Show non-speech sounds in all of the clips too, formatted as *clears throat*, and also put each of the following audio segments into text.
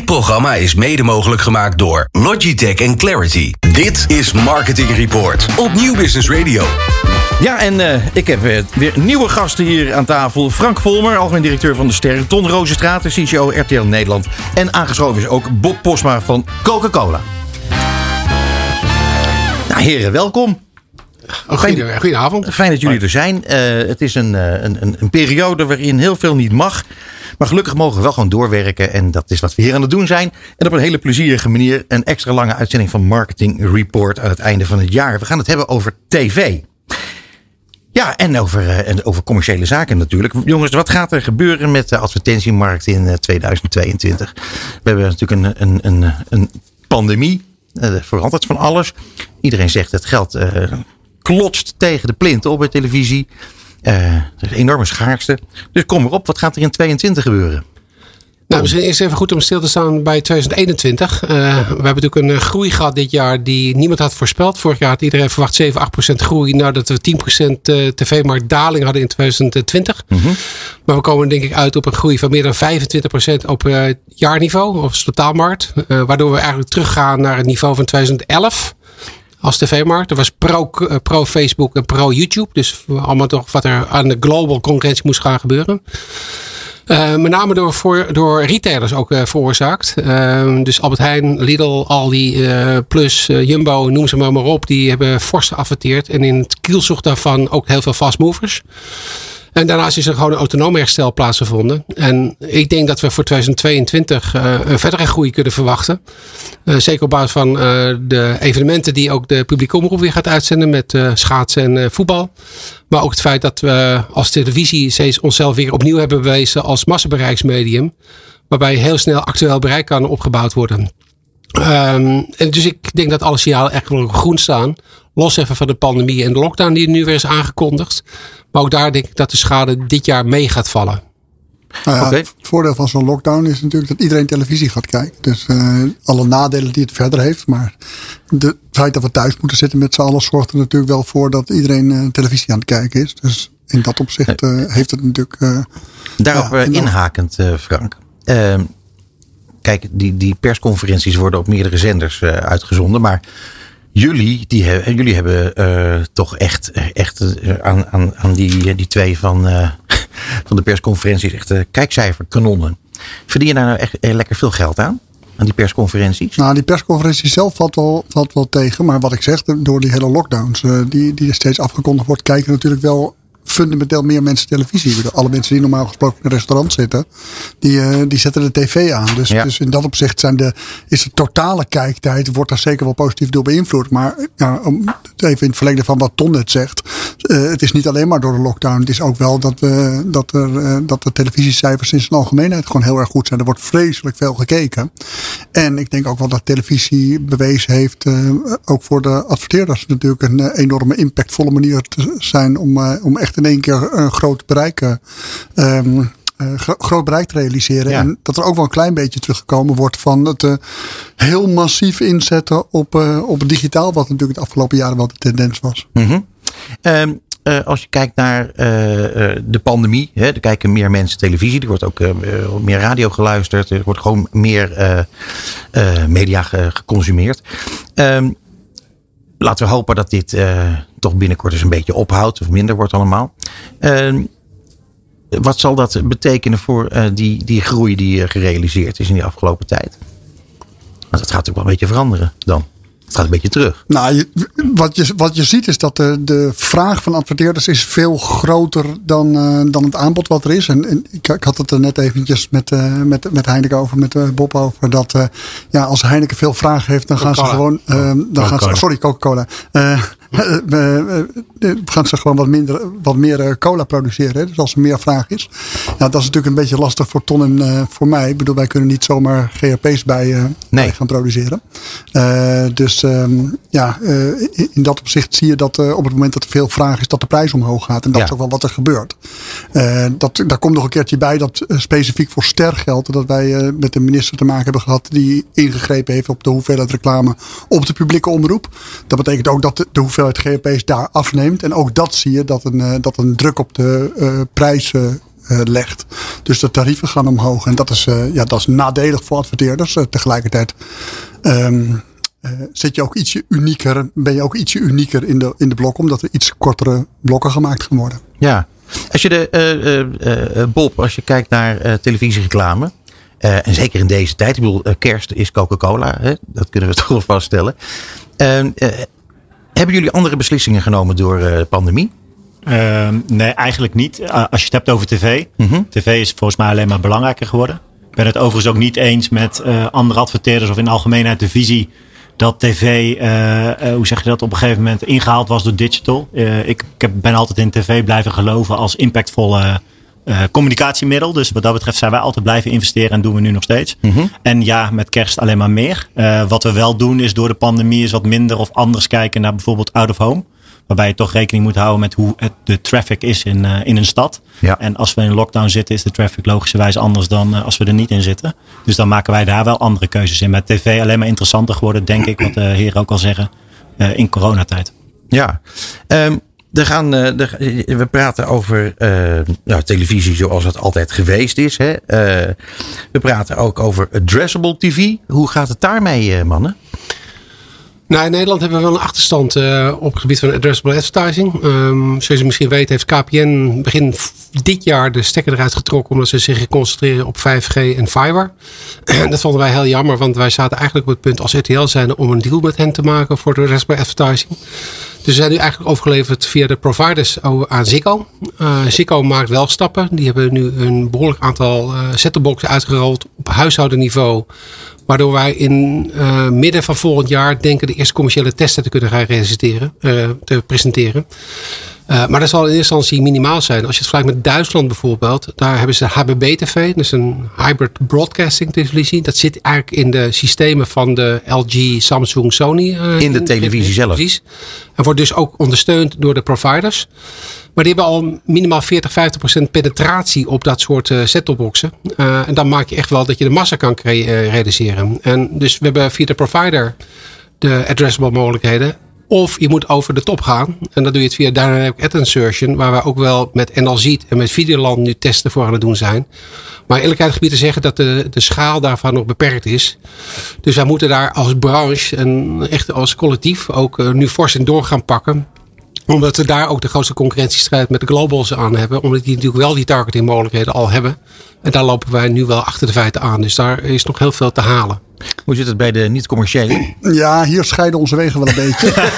Dit programma is mede mogelijk gemaakt door Logitech en Clarity. Dit is Marketing Report op Nieuw Business Radio. Ja, en uh, ik heb uh, weer nieuwe gasten hier aan tafel. Frank Volmer, algemeen directeur van de Sterren. Ton Rozenstraat, de CCO RTL Nederland. En aangeschoven is ook Bob Posma van Coca-Cola. Nou, heren, welkom. Oh, goedenavond. Fijn dat jullie er zijn. Uh, het is een, een, een, een periode waarin heel veel niet mag. Maar gelukkig mogen we wel gewoon doorwerken. En dat is wat we hier aan het doen zijn. En op een hele plezierige manier een extra lange uitzending van Marketing Report aan het einde van het jaar. We gaan het hebben over tv. Ja, en over, en over commerciële zaken natuurlijk. Jongens, wat gaat er gebeuren met de advertentiemarkt in 2022? We hebben natuurlijk een, een, een, een pandemie. Uh, verandert van alles. Iedereen zegt het geld klotst tegen de plint op bij televisie. Uh, er is een enorme schaarste. Dus kom erop, wat gaat er in 2022 gebeuren? Nou, misschien eerst even goed om stil te staan bij 2021. Uh, we hebben natuurlijk een groei gehad dit jaar die niemand had voorspeld. Vorig jaar had iedereen verwacht 7, 8 procent groei. Nadat we 10 procent tv-marktdaling hadden in 2020. Mm -hmm. Maar we komen denk ik uit op een groei van meer dan 25 procent op uh, jaarniveau. Of totaalmarkt. Uh, waardoor we eigenlijk teruggaan naar het niveau van 2011 als tv-markt. Er was pro, pro Facebook en pro YouTube. Dus allemaal toch wat er aan de global concurrentie moest gaan gebeuren. Uh, met name door, voor, door retailers ook uh, veroorzaakt. Uh, dus Albert Heijn, Lidl, Aldi, Plus, Jumbo, noem ze maar, maar op. Die hebben fors geadverteerd. En in het kielzocht daarvan ook heel veel fast movers. En daarnaast is er gewoon een autonoom herstel plaatsgevonden. En ik denk dat we voor 2022 uh, een verdere groei kunnen verwachten. Uh, zeker op basis van uh, de evenementen die ook de publieke omroep weer gaat uitzenden met schaatsen en voetbal. Maar ook het feit dat we als televisie steeds onszelf weer opnieuw hebben bewezen als massabereiksmedium. Waarbij heel snel actueel bereik kan opgebouwd worden. En dus ik denk dat alle signalen echt wel groen staan. Los even van de pandemie en de lockdown die nu weer is aangekondigd. Maar ook daar denk ik dat de schade dit jaar mee gaat vallen. Nou ja, okay. Het voordeel van zo'n lockdown is natuurlijk dat iedereen televisie gaat kijken. Dus uh, alle nadelen die het verder heeft. Maar de, het feit dat we thuis moeten zitten met z'n allen zorgt er natuurlijk wel voor dat iedereen uh, televisie aan het kijken is. Dus in dat opzicht uh, heeft het natuurlijk. Daarop ja, inhakend, Frank. Ehm, kijk, die, die persconferenties worden op meerdere zenders uitgezonden. Maar jullie, die, jullie hebben uh, toch echt, echt uh, aan, aan, aan die, die twee van, uh, *laughs* van de persconferenties echt kijkcijferkanonnen. Verdien je daar nou echt lekker veel geld aan? Aan die persconferenties? Nou, die persconferenties zelf valt wel, valt wel tegen. Maar wat ik zeg, door die hele lockdowns die, die er steeds afgekondigd wordt, kijken natuurlijk wel fundamenteel meer mensen televisie. Alle mensen die normaal gesproken in een restaurant zitten, die, uh, die zetten de tv aan. Dus, ja. dus in dat opzicht zijn de, is de totale kijktijd, wordt daar zeker wel positief door beïnvloed. Maar ja, om, even in het verlengde van wat Ton net zegt. Uh, het is niet alleen maar door de lockdown. Het is ook wel dat, we, dat, er, uh, dat de televisiecijfers in zijn algemeenheid gewoon heel erg goed zijn. Er wordt vreselijk veel gekeken. En ik denk ook wel dat televisie bewezen heeft, ook voor de adverteerders natuurlijk een enorme impactvolle manier te zijn om, om echt in één keer een groot bereik, um, uh, groot bereik te realiseren. Ja. En dat er ook wel een klein beetje teruggekomen wordt van het uh, heel massief inzetten op, uh, op digitaal, wat natuurlijk de afgelopen jaren wel de tendens was. Mm -hmm. um, als je kijkt naar de pandemie, hè, er kijken meer mensen televisie, er wordt ook meer radio geluisterd, er wordt gewoon meer media ge geconsumeerd. Um, laten we hopen dat dit uh, toch binnenkort eens een beetje ophoudt of minder wordt allemaal. Uh, wat zal dat betekenen voor uh, die, die groei die gerealiseerd is in die afgelopen tijd? Want dat gaat ook wel een beetje veranderen dan. Het gaat een beetje terug. Nou, je, wat, je, wat je ziet is dat de, de vraag van adverteerders is veel groter dan, uh, dan het aanbod wat er is. En, en ik, ik, had het er net eventjes met, uh, met, met Heineken over, met uh, Bob over. Dat ja, als Heineken veel vragen heeft, dan gaan ze gewoon. dan gaan ze, sorry, Coca-Cola. Gaan ze gewoon wat, minder, wat meer cola produceren. Hè? Dus als er meer vraag is. Ja, dat is natuurlijk een beetje lastig voor Ton en voor mij. Ik bedoel, wij kunnen niet zomaar GHP's bij, nee. bij gaan produceren. dus um, ja, in dat opzicht zie je dat op het moment dat er veel vraag is, dat de prijs omhoog gaat. En dat ja. is ook wel wat er gebeurt. Dat, daar komt nog een keertje bij dat specifiek voor ster geldt. Dat wij met de minister te maken hebben gehad die ingegrepen heeft op de hoeveelheid reclame op de publieke omroep. Dat betekent ook dat de, de hoeveelheid GP's daar afneemt. En ook dat zie je dat een, dat een druk op de prijs legt. Dus de tarieven gaan omhoog. En dat is, ja, dat is nadelig voor adverteerders. tegelijkertijd um, zit je ook ietsje unieker, ben je ook ietsje unieker in de, in de blokken, omdat er iets kortere blokken gemaakt gaan worden. Ja, als je de, Bob, als je kijkt naar televisiereclame, uh, en zeker in deze tijd. Ik bedoel, kerst is Coca-Cola. Dat kunnen we *laughs* toch wel vaststellen. Hebben jullie andere beslissingen genomen door de pandemie? Ehm, nee, eigenlijk niet. als je het hebt over tv. Mhm. TV is volgens mij alleen maar belangrijker geworden. Ik ben het overigens ook niet eens met andere adverteerders of in algemeenheid de visie dat tv, hoe zeg je dat, op een gegeven moment ingehaald was door digital. ik, ik ben altijd in tv blijven geloven als impactvolle uh, communicatiemiddel. Dus wat dat betreft zijn wij altijd blijven investeren en doen we nu nog steeds. Mhm. En ja, met kerst alleen maar meer. Uh, wat we wel doen is door de pandemie is wat minder of anders kijken naar bijvoorbeeld out of home. Waarbij je toch rekening moet houden met hoe het, de traffic is in, uh, in een stad. Ja. En als we in lockdown zitten, is de traffic logischerwijs anders dan als we er niet in zitten. Dus dan maken wij daar wel andere keuzes in. Met tv alleen maar interessanter geworden, denk ik, wat de heren ook al zeggen, in coronatijd. Ja, um, er gaan, uh, we praten over uh, nou, televisie zoals het altijd geweest is. Hè? We praten ook over addressable TV. Hoe gaat het daarmee, mannen? Nou, in Nederland hebben we wel een achterstand op het gebied van addressable advertising. Um, zoals je misschien weet heeft KPN begin dit jaar de stekker eruit getrokken omdat ze zich concentreren op 5G en fiber. *clears throat* dat vonden wij heel jammer, want wij zaten eigenlijk op het punt als RTL zijn om een deal met hen te maken voor de addressable advertising. Dus we zijn nu eigenlijk overgeleverd via de providers aan Ziggo. Uh, Ziggo maakt wel stappen. Die hebben nu een behoorlijk aantal uh, uitgerold op huishoudenniveau. Waardoor wij in uh, midden van volgend jaar denken de eerste commerciële testen te kunnen gaan presenteren. te presenteren. Uh, maar dat zal in eerste instantie minimaal zijn. Als je het vergelijkt met Duitsland bijvoorbeeld, daar hebben ze HBB-TV, dus een hybrid broadcasting televisie. Dat zit eigenlijk in de systemen van de LG, Samsung, Sony. Uh, in de televisie zelf. Precies. En wordt dus ook ondersteund door de providers. Maar die hebben al minimaal 40, 50 procent penetratie op dat soort uh, set-topboxen. En dan maak je echt wel dat je de massa kan realiseren. En dus we hebben via de provider de addressable mogelijkheden. Of je moet over de top gaan. En dan doe je het via Dynamic Ad Insertion. Waar we ook wel met NLZiet en met Videoland nu testen voor aan het doen zijn. Maar eerlijkheid gebied te zeggen dat de, de schaal daarvan nog beperkt is. Dus wij moeten daar als branche en echt als collectief ook uh, nu fors in door gaan pakken omdat we daar ook de grootste concurrentiestrijd met de globals aan hebben. Omdat die natuurlijk wel die targeting mogelijkheden al hebben. En daar lopen wij nu wel achter de feiten aan. Dus daar is nog heel veel te halen. Hoe zit het bij de niet-commerciële? Ja, hier scheiden onze wegen wel een beetje.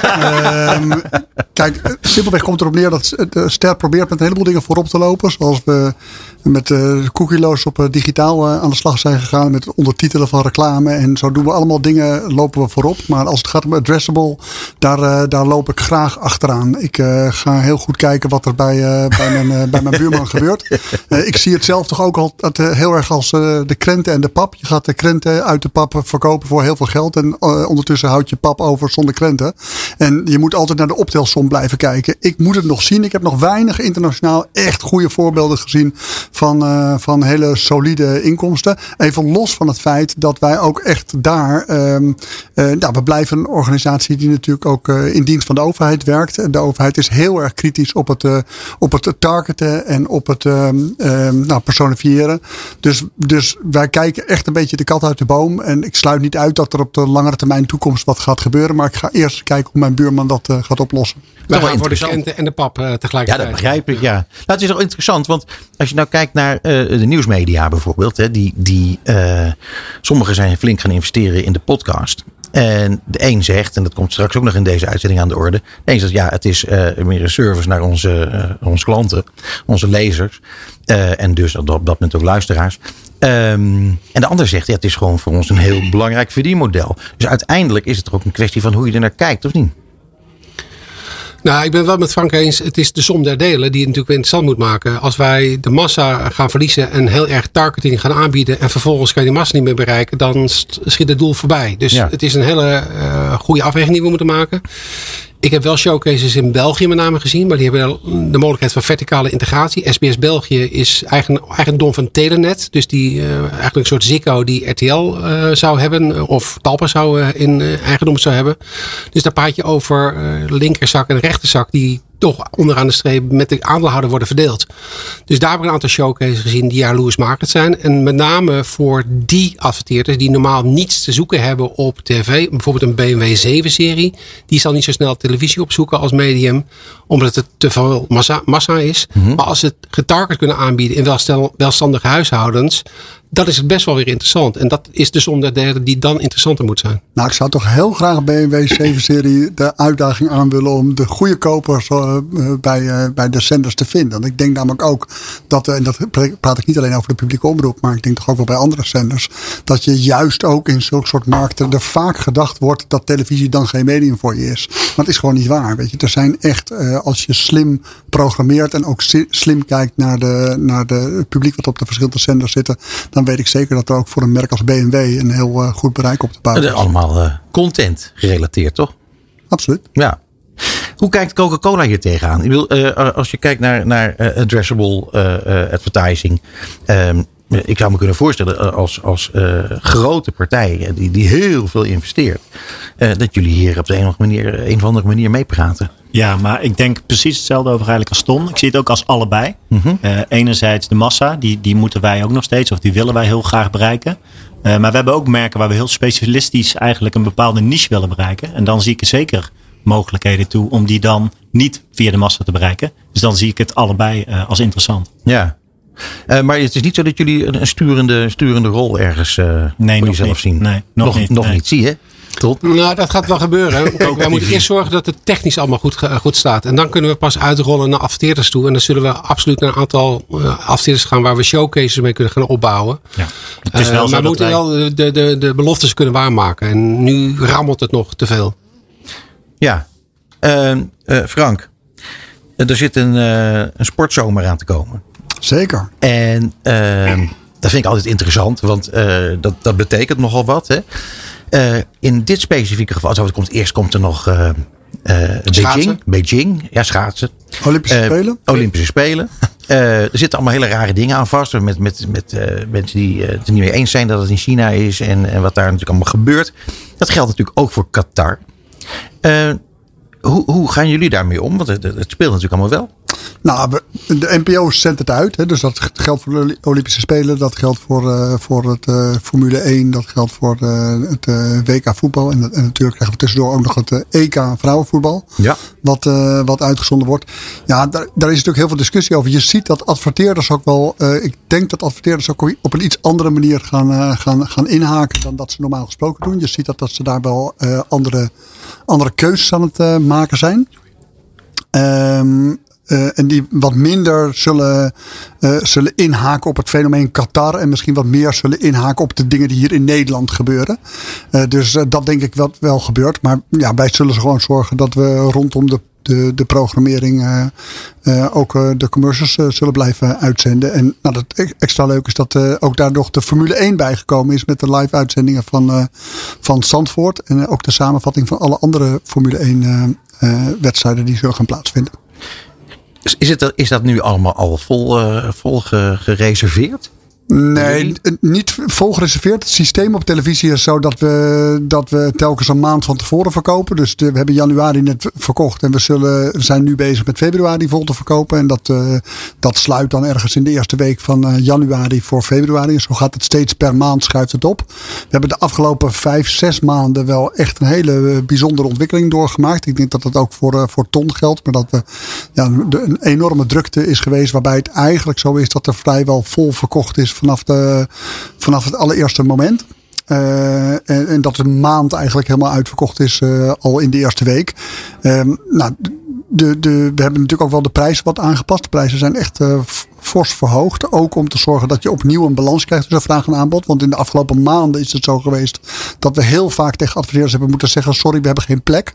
um, *laughs* kijk, simpelweg komt erop neer dat de Ster probeert met een heleboel dingen voorop te lopen. Zoals we met uh, cookieloos op uh, digitaal uh, aan de slag zijn gegaan. Met het ondertitelen van reclame. En zo doen we allemaal dingen, lopen we voorop. Maar als het gaat om addressable, daar, daar loop ik graag achteraan. Ik ga heel goed kijken wat er bij, bij, mijn, bij mijn buurman gebeurt. ik zie het zelf toch ook al heel erg als de krenten en de pap. Je gaat de krenten uit de pap verkopen voor heel veel geld. En uh, ondertussen houd je pap over zonder krenten. En je moet altijd naar de optelsom blijven kijken. Ik moet het nog zien. Ik heb nog weinig internationaal echt goede voorbeelden gezien van, uh, van hele solide inkomsten. Even los van het feit dat wij ook echt daar. Um, uh, nou, we blijven een organisatie die natuurlijk ook in dienst van de overheid werkt. De overheid is heel erg kritisch op het, op het targeten en op het um, nou, personifiëren. Dus, dus wij kijken echt een beetje de kat uit de boom. En ik sluit niet uit dat er op de langere termijn toekomst wat gaat gebeuren. Maar ik ga eerst kijken hoe mijn buurman dat uh, gaat oplossen. We gaan voor de krenten en de pap uh, tegelijkertijd. Ja, dat begrijp ik. Ja. Nou, het is wel interessant, want als je nou kijkt naar uh, de nieuwsmedia bijvoorbeeld, hè, die, die sommigen zijn flink gaan investeren in de podcast. En de een zegt, en dat komt straks ook nog in deze uitzending aan de orde. De een zegt, ja, het is uh, meer een service naar onze, uh, onze klanten, onze lezers. Uh, en dus op dat moment ook luisteraars. Um, en de ander zegt, ja, het is gewoon voor ons een heel belangrijk verdienmodel. Dus uiteindelijk is het er ook een kwestie van hoe je er naar kijkt, of niet? Nou, ik ben wel met Frank eens. Het is de som der delen die het natuurlijk interessant moet maken. Als wij de massa gaan verliezen en heel erg targeting gaan aanbieden. en vervolgens kan je die massa niet meer bereiken. dan schiet het doel voorbij. Dus ja. het is een hele uh, goede afweging die we moeten maken. Ik heb wel showcases in België met name gezien, maar die hebben de mogelijkheid van verticale integratie. SBS België is eigen, eigendom van Telenet, dus die uh, eigenlijk een soort Ziggo die RTL eh, zou hebben of Talpa zou uh, in eigendom zou hebben. Dus daar praat je over linkerzak en rechterzak die toch onderaan de streep met de aandeelhouder worden verdeeld. Dus daar heb ik een aantal showcases gezien die jaloersmakend zijn. En met name voor die adverteerders die normaal niets te zoeken hebben op tv. Bijvoorbeeld een BMW 7-serie. Die zal niet zo snel televisie opzoeken als medium. Omdat het te veel massa, massa is. Maar als ze het getarget kunnen aanbieden in welstel, welstandige huishoudens dat is het best wel weer interessant. En dat is de som der derde die dan interessanter moet zijn. Nou, ik zou toch heel graag BMW 7-serie de uitdaging aan willen om de goede kopers uh, bij, uh, bij de zenders te vinden. Want ik denk namelijk ook dat, en dat praat ik niet alleen over de publieke omroep, maar ik denk toch ook wel bij andere zenders, dat je juist ook in zulke soort markten er vaak gedacht wordt dat televisie dan geen medium voor je is. Maar het is gewoon niet waar. Weet je. Er zijn echt, uh, als je slim programmeert en ook slim kijkt naar, de, naar de, het publiek wat op de verschillende zenders zitten, dan weet ik zeker dat er ook voor een merk als BMW een heel uh, goed bereik op te bouwen is. Allemaal uh, content gerelateerd, toch? Absoluut. Ja. Hoe kijkt Coca-Cola hier tegenaan? Ik wil, uh, als je kijkt naar, naar addressable advertising. Um, ik zou me kunnen voorstellen als, als grote partij die, die heel veel investeert. dat jullie hier op de een of andere manier, een of andere manier meepraten. Ja, maar ik denk precies hetzelfde over eigenlijk als Ton. Ik zie het ook als allebei. Mm -hmm. uh, enerzijds de massa, die, die moeten wij ook nog steeds, of die willen wij heel graag bereiken. Uh, maar we hebben ook merken waar we heel specialistisch eigenlijk een bepaalde niche willen bereiken. En dan zie ik er zeker mogelijkheden toe om die dan niet via de massa te bereiken. Dus dan zie ik het allebei uh, als interessant. Ja. Maar het is niet zo dat jullie een sturende, sturende rol ergens nee, voor jezelf niet. zien? Nee, nog, nog, niet. Nog nee. niet, zie je? Tot? Nou, dat gaat wel gebeuren. *laughs* Kijk, wij moeten eerst zorgen dat het technisch allemaal goed, goed staat. En dan kunnen we pas uitrollen naar adverteerders toe. En dan zullen we absoluut naar een aantal uh, adverteerders gaan waar we showcases mee kunnen gaan opbouwen. Ja. Het is wel uh, maar we moeten wij... wel de, de, de beloftes kunnen waarmaken. En nu rammelt het nog te veel. Ja, uh, Frank. Er zit een, een sportzomer aan te komen. Zeker. En ehm, dat vind ik altijd interessant. Want dat, dat betekent nogal wat. Hè? Uh, in dit specifieke geval, komt, eerst komt er nog uh, Beijing, Beijing. Ja, schaatsen. Olympische Spelen. Olympische Spelen. er zitten allemaal hele rare dingen aan vast. Met, met, met mensen die het er niet mee eens zijn dat het in China is. En, en wat daar natuurlijk allemaal gebeurt. Dat geldt natuurlijk ook voor Qatar. hoe, hoe gaan jullie daarmee om? Want het, het speelt natuurlijk allemaal wel. Nou, de NPO zendt het uit. Hè, dus dat geldt voor de Olympische Spelen. Dat geldt voor, uh, voor het uh, Formule 1. Dat geldt voor uh, het WK voetbal. En, en, natuurlijk krijgen we tussendoor ook nog het EK vrouwenvoetbal. Ja. Wat, wat uitgezonden wordt. Ja, daar, daar, is natuurlijk heel veel discussie over. Je ziet dat adverteerders ook wel. ik denk dat adverteerders ook op een iets andere manier gaan, gaan, gaan inhaken. Dan dat ze normaal gesproken doen. Je ziet dat, dat ze daar wel andere, andere keuzes aan het maken zijn. Um, uh, en die wat minder zullen, uh, zullen inhaken op het fenomeen Qatar. En misschien wat meer zullen inhaken op de dingen die hier in Nederland gebeuren. Uh, dus dat denk ik wat wel gebeurt. Maar ja, wij zullen gewoon zorgen dat we rondom de de, de programmering ook de commercials zullen blijven uitzenden. En nou, dat extra leuk is dat ook daar nog de Formule 1 bijgekomen is met de live uitzendingen van, van Zandvoort. En ook de samenvatting van alle andere Formule 1 wedstrijden die zullen gaan plaatsvinden. Is, het, is dat nu allemaal al vol, vol gereserveerd? Nee, niet vol gereserveerd. Het systeem op televisie is zo dat we, dat we telkens een maand van tevoren verkopen. Dus de, we hebben januari net verkocht en we zullen, zijn nu bezig met februari vol te verkopen. En dat, uh, dat sluit dan ergens in de eerste week van uh, januari voor februari. En zo gaat het steeds per maand schuift het op. We hebben de afgelopen vijf, zes maanden wel echt een hele bijzondere ontwikkeling doorgemaakt. Ik denk dat dat ook voor, uh, voor Ton geldt. Maar dat we, ja, de, een enorme drukte is geweest waarbij het eigenlijk zo is dat er vrijwel vol verkocht is vanaf, de, vanaf het allereerste moment. Uh, en, en, dat de maand eigenlijk helemaal uitverkocht is uh, al in de eerste week. Um, nou, de, de, we hebben natuurlijk ook wel de prijzen wat aangepast. De prijzen zijn echt uh, fors verhoogd. Ook om te zorgen dat je opnieuw een balans krijgt tussen vraag en aanbod. Want in de afgelopen maanden is het zo geweest dat we heel vaak tegen adverteerders hebben moeten zeggen: sorry, we hebben geen plek.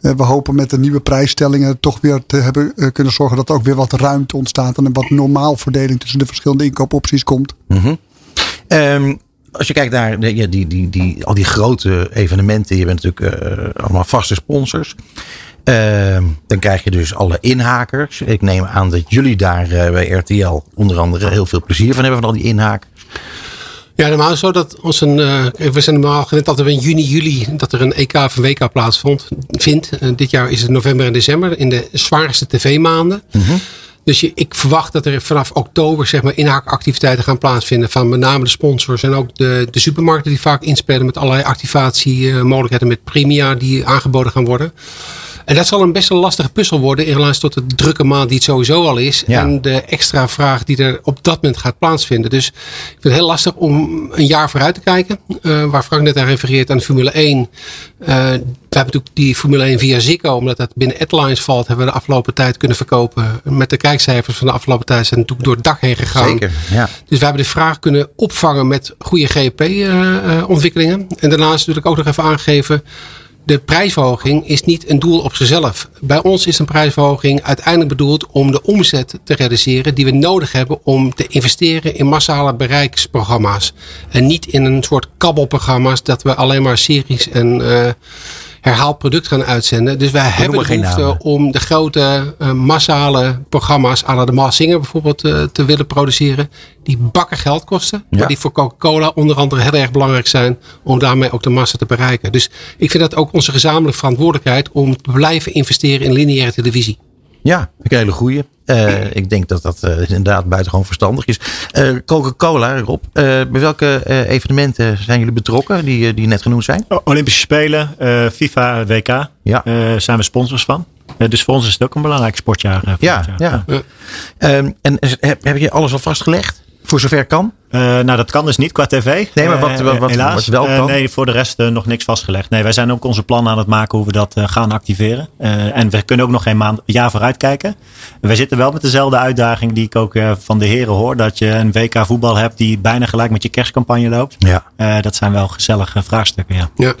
Uh, we hopen met de nieuwe prijsstellingen toch weer te hebben uh, kunnen zorgen dat er ook weer wat ruimte ontstaat. En een wat normaal verdeling tussen de verschillende inkoopopties komt. -hmm. um, als je kijkt naar die, die, die, al die grote evenementen, je bent natuurlijk uh, allemaal vaste sponsors. Uh, dan krijg je dus alle inhakers. Ik neem aan dat jullie daar uh, bij RTL onder andere heel veel plezier van hebben van al die inhakers. Ja, normaal is zo dat ons een, uh, we zijn normaal gewend dat er in juni, juli dat er een EK of een WK plaatsvindt. Vindt. Uh, dit jaar is het november en december in de zwaarste tv-maanden. -hmm. Dus je, ik verwacht dat er vanaf oktober zeg maar, inhaakactiviteiten gaan plaatsvinden. Van met name de sponsors en ook de, de supermarkten die vaak inspelen met allerlei activatiemogelijkheden met premia die aangeboden gaan worden. En dat zal een best wel lastige puzzel worden in relatie tot de drukke maand die het sowieso al is. Ja. En de extra vraag die er op dat moment gaat plaatsvinden. Dus ik vind het heel lastig om een jaar vooruit te kijken. Uh, waar Frank net aan refereert aan de Formule 1. Uh, we hebben natuurlijk die Formule 1 via Ziggo. Omdat dat binnen Adlines valt. Hebben we de afgelopen tijd kunnen verkopen. Met de kijkcijfers van de afgelopen tijd zijn natuurlijk door het dak heen gegaan. Zeker, ja. Dus we hebben de vraag kunnen opvangen met goede GP-ontwikkelingen. Uh, en daarnaast natuurlijk ook nog even aangegeven de prijsverhoging is niet een doel op zichzelf. Bij ons is een prijsverhoging uiteindelijk bedoeld om de omzet te realiseren die we nodig hebben om te investeren in massale bereiksprogramma's. En niet in een soort kabbelprogramma's dat we alleen maar series en uh, herhaald product gaan uitzenden. Dus wij hebben de behoefte om de grote uh, massale programma's aan de Maas Singer bijvoorbeeld uh, te willen produceren. Die bakken geld kosten. Ja. Maar die voor Coca-Cola onder andere heel erg belangrijk zijn. Om daarmee ook de massa te bereiken. Dus ik vind dat ook onze gezamenlijke verantwoordelijkheid om te blijven investeren in lineaire televisie. Ja, een hele goeie. Uh, ik denk dat dat uh, inderdaad buitengewoon verstandig is. Uh, Coca-Cola, Rob. bij welke evenementen zijn jullie betrokken die, die net genoemd zijn? Olympische Spelen, FIFA, WK. Ja. zijn we sponsors van. dus voor ons is het ook een belangrijk sportjaar. ja, ja. ja. Ehm, en heb, heb je alles al vastgelegd? Voor zover kan? Uh, nou, dat kan dus niet qua tv. Nee, maar wat, wat, wat, helaas. wat wel kan? Uh, nee, voor de rest uh, nog niks vastgelegd. Nee, wij zijn ook onze plannen aan het maken hoe we dat gaan activeren. en we kunnen ook nog geen maand, jaar vooruit kijken. Wij zitten wel met dezelfde uitdaging die ik ook van de heren hoor. Dat je een WK voetbal hebt die bijna gelijk met je kerstcampagne loopt. Ja. dat zijn wel gezellige vraagstukken, ja. ja.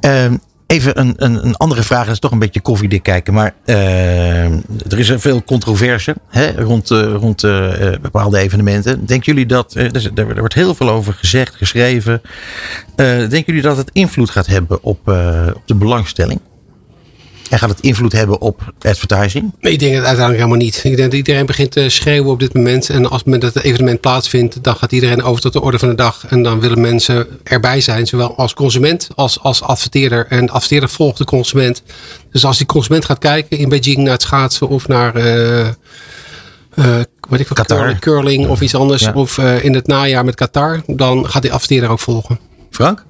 Ehm, Even een, een, een, andere vraag, dat is toch een beetje koffiedik kijken. Maar uh, er is veel controverse hè, rond, uh, rond uh, bepaalde evenementen. Denken jullie dat, er, er, wordt heel veel over gezegd, geschreven. denken jullie dat het invloed gaat hebben op, op de belangstelling? En gaat het invloed hebben op advertising? Ik denk het uiteindelijk helemaal niet. Ik denk dat iedereen begint te schreeuwen op dit moment. En als men dat het evenement plaatsvindt, dan gaat iedereen over tot de orde van de dag. En dan willen mensen erbij zijn, zowel als consument als als adverteerder. En de adverteerder volgt de consument. Dus als die consument gaat kijken in Beijing naar het schaatsen of naar... Uh, uh, weet ik wat, Qatar. curling of iets anders. Ja. Of uh, in het najaar met Qatar. Dan gaat die adverteerder ook volgen. Frank?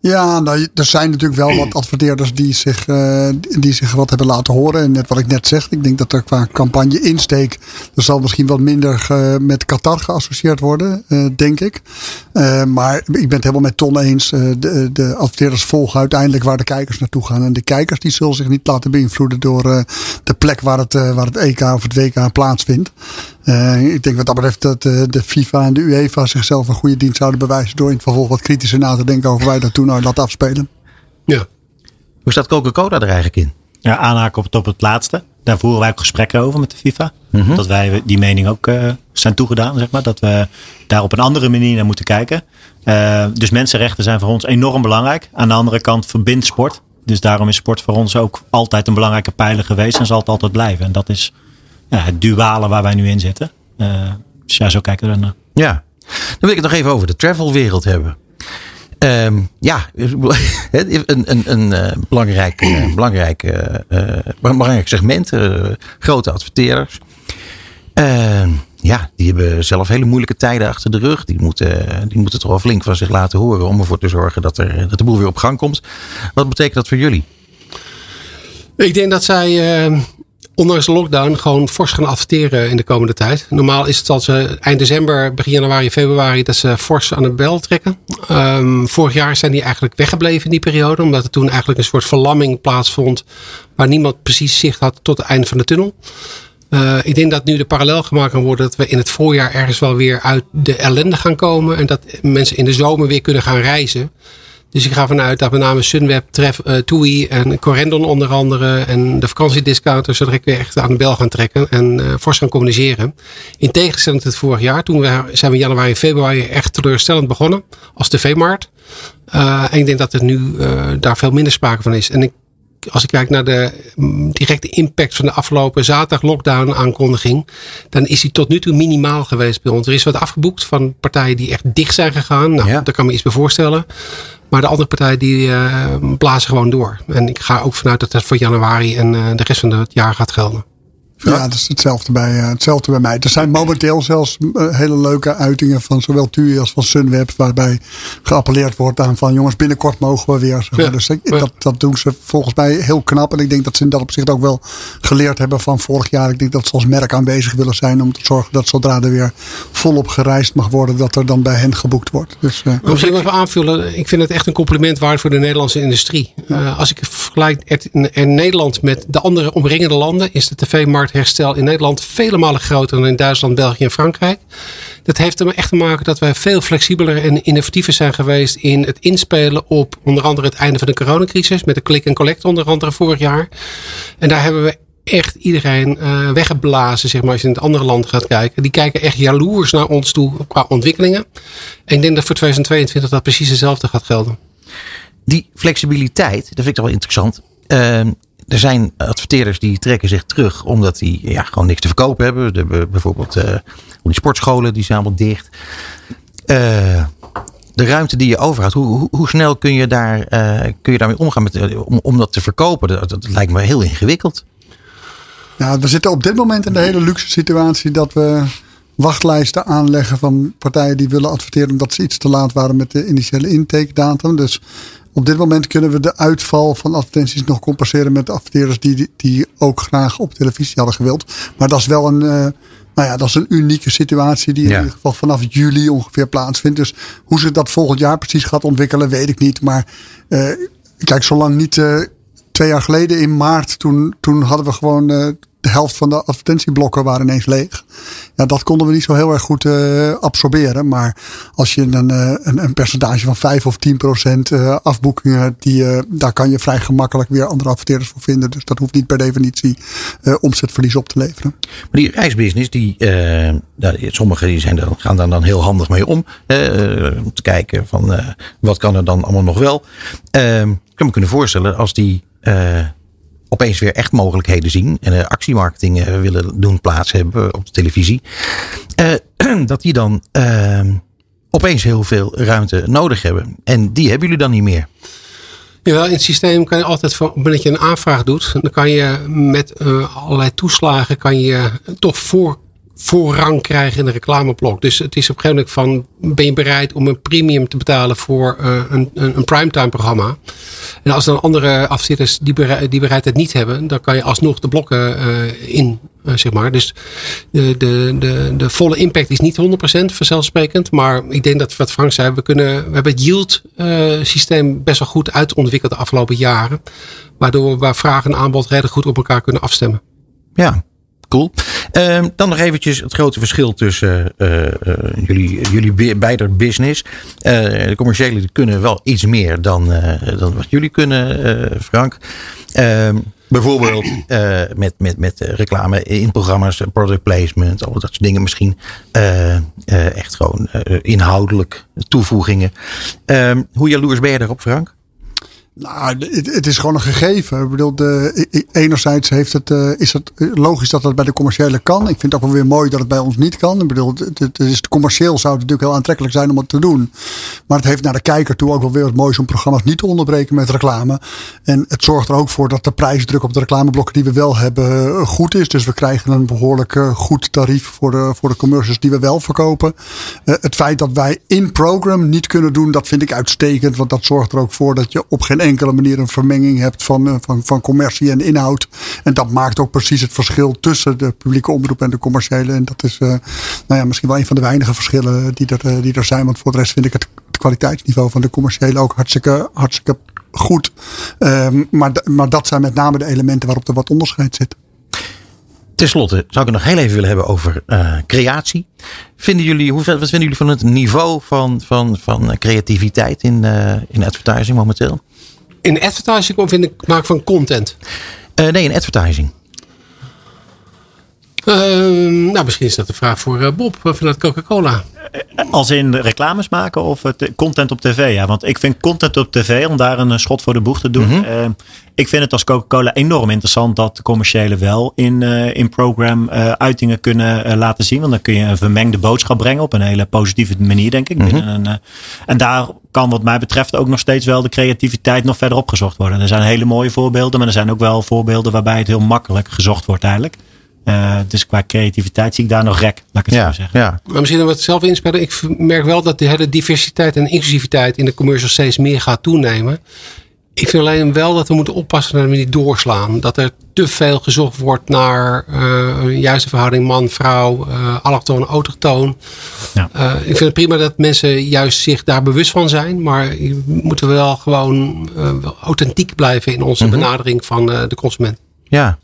Ja, nou, er zijn natuurlijk wel wat *clears throat* adverteerders die zich, uh, die zich wat hebben laten horen. En net wat ik net zeg, ik denk dat er qua campagne insteek, er zal misschien wat minder uh, met Qatar geassocieerd worden, uh, denk ik. maar ik ben het helemaal met Ton eens. de, de adverteerders volgen uiteindelijk waar de kijkers naartoe gaan. En de kijkers die zullen zich niet laten beïnvloeden door de plek waar het, waar het EK of het WK plaatsvindt. Uh, ik denk wat dat betreft dat uh, de FIFA en de UEFA zichzelf een goede dienst zouden bewijzen door in het vervolg wat kritischer na te denken over wij dat toen nou laten afspelen. Ja. Hoe staat Coca-Cola er eigenlijk in? Ja, aanhaken op het, op het laatste. Daar voeren wij ook gesprekken over met de FIFA. Mm -hmm. Dat wij die mening ook uh, zijn toegedaan, zeg maar. Dat we daar op een andere manier naar moeten kijken. dus mensenrechten zijn voor ons enorm belangrijk. Aan de andere kant verbindt sport. Dus daarom is sport voor ons ook altijd een belangrijke pijler geweest en zal het altijd blijven. En dat is ja, het duale waar wij nu in zitten. Uh, dus ja, zo kijken we ernaar. Ja, dan wil ik het nog even over de travelwereld hebben. Um, ja, *laughs* een, een, een belangrijk, uh, belangrijk, uh, belangrijk segment. grote adverteerders. Ehm, ja, die hebben zelf hele moeilijke tijden achter de rug. Die moeten, die moeten toch wel flink van zich laten horen om ervoor te zorgen dat, er, dat de boel weer op gang komt. Wat betekent dat voor jullie? Ik denk dat zij ehm, ondanks de lockdown gewoon fors gaan adverteren in de komende tijd. Normaal is het dat ze eind december, begin januari, februari, dat ze fors aan de bel trekken. Um, vorig jaar zijn die eigenlijk weggebleven in die periode, omdat er toen eigenlijk een soort verlamming plaatsvond, waar niemand precies zicht had tot het einde van de tunnel. Uh, ik denk dat nu de parallel gemaakt kan worden dat we in het voorjaar ergens wel weer uit de ellende gaan komen en dat mensen in de zomer weer kunnen gaan reizen. Dus ik ga vanuit dat met name Sunweb, Tref, uh, TUI en Corendon onder andere en de vakantiediscounters zo direct weer echt aan de bel gaan trekken en uh, fors gaan communiceren. In tegenstelling tot het vorig jaar, toen we, zijn we in januari en februari echt teleurstellend begonnen als tv-markt. Uh, en ik denk dat er nu daar veel minder sprake van is. En ik als ik kijk naar de mm, directe impact van de afgelopen zaterdag lockdown aankondiging, dan is die tot nu toe minimaal geweest bij ons. Er is wat afgeboekt van partijen die echt dicht zijn gegaan. Nou, Ja. daar kan me iets bij voorstellen. Maar de andere partijen die eh, blazen gewoon door. En ik ga ook vanuit dat dat voor januari en eh, de rest van het jaar gaat gelden. Ja, dat is hetzelfde bij, eh, hetzelfde bij mij. Er zijn momenteel zelfs eh, hele leuke uitingen van zowel TUI als van Sunweb. Waarbij geappelleerd wordt aan van jongens binnenkort mogen we weer. zeg maar. Ja. Dus ik- Ja. dat, dat doen ze volgens mij heel knap. En ik denk dat ze in dat opzicht ook wel geleerd hebben van vorig jaar. Ik denk dat ze als merk aanwezig willen zijn om te zorgen dat zodra er weer volop gereisd mag worden. Dat er dan bij hen geboekt wordt. Dus eh, Maar Misschien even aanvullen. Ik vind het echt een compliment waard voor de Nederlandse industrie. Eh, als ik vergelijk het in, in Nederland met de andere omringende landen, is de tv-marktherstel in Nederland vele malen groter dan in Duitsland, België en Frankrijk. Dat heeft er echt te maken dat wij veel flexibeler en innovatiever zijn geweest in het inspelen op onder andere het einde van de coronacrisis. Met de click en collect onder andere vorig jaar. En daar hebben we echt iedereen eh, weggeblazen, zeg maar, als je in het andere land gaat kijken. Die kijken echt jaloers naar ons toe qua ontwikkelingen. En ik denk dat voor 2022 dat precies hetzelfde gaat gelden. Die flexibiliteit, dat vind ik toch wel interessant. Ehm, er zijn adverteerders die trekken zich terug omdat die ja, gewoon niks te verkopen hebben. De, be- bijvoorbeeld eh, die sportscholen, die zijn allemaal dicht. Eh, de ruimte die je overhoudt, hoe, hoe, hoe snel kun je, daar, eh, kun je daarmee omgaan met, om, om dat te verkopen? Dat, lijkt me heel ingewikkeld. Ja, we zitten op dit moment in de hele luxe situatie dat we wachtlijsten aanleggen van partijen die willen adverteren omdat ze iets te laat waren met de initiële intake datum. Dus op dit moment kunnen we de uitval van advertenties nog compenseren met de adverteerders die, die ook graag op televisie hadden gewild. Maar dat is wel een, eh, nou ja, dat is een unieke situatie die in Ja. ieder geval vanaf juli ongeveer plaatsvindt. Dus hoe zich dat volgend jaar precies gaat ontwikkelen, weet ik niet. Maar eh, kijk, zolang niet eh, twee jaar geleden in maart, toen, toen hadden we gewoon de helft van de advertentieblokken waren ineens leeg. Ja, dat konden we niet zo heel erg goed eh, absorberen. Maar als je een, eh, een, een percentage van 5 of 10 procent eh, afboekingen, die, daar kan je vrij gemakkelijk weer andere adverteerders voor vinden. Dus dat hoeft niet per definitie omzetverlies op te leveren. Maar die reisbusiness, die, sommigen die zijn dan, gaan daar dan heel handig mee om. om te kijken van wat kan er dan allemaal nog wel. Eh, ik kan me kunnen voorstellen als die opeens weer echt mogelijkheden zien. En eh, actiemarketing eh, willen doen plaats hebben op de televisie. eh, *clears throat* dat die dan opeens heel veel ruimte nodig hebben. En die hebben jullie dan niet meer. Jawel, in het systeem kan je altijd, van- dat je een aanvraag doet, dan kan je met allerlei toeslagen kan je toch voor, voorrang krijgen in de reclameblok. Dus het is op een gegeven moment van, ben je bereid om een premium te betalen voor eh, een, een, een primetime programma? En als dan andere afzetters die, berei- die bereidheid niet hebben, dan kan je alsnog de blokken eh, in, eh, zeg maar. Dus de, de, de, de volle impact is niet 100% vanzelfsprekend. Maar ik denk dat wat Frank zei, we, kunnen, we hebben het yield eh, systeem best wel goed uitontwikkeld de afgelopen jaren. Waardoor we bij vraag en aanbod redelijk goed op elkaar kunnen afstemmen. Ja, cool. Ehm, dan nog eventjes het grote verschil tussen eh, eh, jullie, jullie be- beider business. Eh, de commerciële kunnen wel iets meer dan, dan wat jullie kunnen, Frank. Ehm, bijvoorbeeld met, met, met reclame in programma's, product placement, al dat soort dingen misschien. echt gewoon inhoudelijk toevoegingen. Ehm, hoe jaloers ben je daarop, Frank? Nou, het, het is gewoon een gegeven. Ik bedoel, e- e- enerzijds heeft het, eh, is het logisch dat het bij de commerciële kan. Ik vind het ook wel weer mooi dat het bij ons niet kan. Ik bedoel, het, is, commercieel zou het natuurlijk heel aantrekkelijk zijn om het te doen. Maar het heeft naar de kijker toe ook wel weer wat moois om programma's niet te onderbreken met reclame. En het zorgt er ook voor dat de prijsdruk op de reclameblokken die we wel hebben eh, goed is. Dus we krijgen een behoorlijk eh, goed tarief voor de, voor de commercials die we wel verkopen. Het feit dat wij in program niet kunnen doen, dat vind ik uitstekend. Want dat zorgt er ook voor dat je op geen enkele manier een vermenging hebt van, eh, van, van commercie en inhoud. En dat maakt ook precies het verschil tussen de publieke omroep en de commerciële. En dat is eh, nou ja, misschien wel een van de weinige verschillen die er, eh, die er zijn. Want voor de rest vind ik het, kwaliteitsniveau van de commerciële ook hartstikke, hartstikke goed. Ehm, maar, maar dat zijn met name de elementen waarop er wat onderscheid zit. Ten slotte zou ik het nog heel even willen hebben over creatie. Vinden jullie, hoe, wat vinden jullie van het niveau van, van, van creativiteit in, in advertising momenteel? In advertising vind ik maak van content. Eh, nee, in advertising. Ehm, nou, misschien is dat een vraag voor eh, Bob eh, vanuit Coca-Cola. Als in reclames maken of het, content op tv? Ja, want ik vind content op tv, om daar een schot voor de boeg te doen. Mhm. eh, ik vind het als Coca-Cola enorm interessant dat de commerciële wel in, eh, in program eh, uitingen kunnen eh, laten zien. Want dan kun je een vermengde boodschap brengen op een hele positieve manier, denk ik. Mhm. een, eh, en daar kan wat mij betreft ook nog steeds wel de creativiteit nog verder opgezocht worden. Er zijn hele mooie voorbeelden, maar er zijn ook wel voorbeelden waarbij het heel makkelijk gezocht wordt eigenlijk. Eh, dus qua creativiteit zie ik daar nog rek, laat ik het Ja, zo zeggen. ja. Maar misschien wat zelf inspelen. Ik merk wel dat de hele diversiteit en inclusiviteit in de commercial steeds meer gaat toenemen. Ik vind alleen wel dat we moeten oppassen dat we niet doorslaan. Dat er te veel gezocht wordt naar eh, een juiste verhouding man-vrouw, eh allochtoon, autochtoon. Ja. Eh, ik vind het prima dat mensen juist zich daar bewust van zijn. Maar we moeten wel gewoon authentiek blijven in onze benadering van eh, de consument. Ja.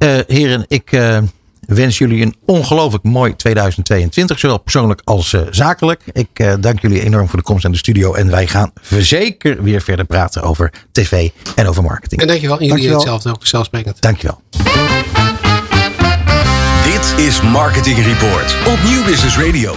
Eh, heren, ik eh, wens jullie een ongelooflijk mooi 2022. Zowel persoonlijk als eh, zakelijk. Ik eh, dank jullie enorm voor de komst aan de studio. En wij gaan zeker weer verder praten over tv en over marketing. En dankjewel. En jullie Dankjewel. hetzelfde ook zelfsprekend. Dankjewel. Dit is Marketing Report op Nieuw Business Radio.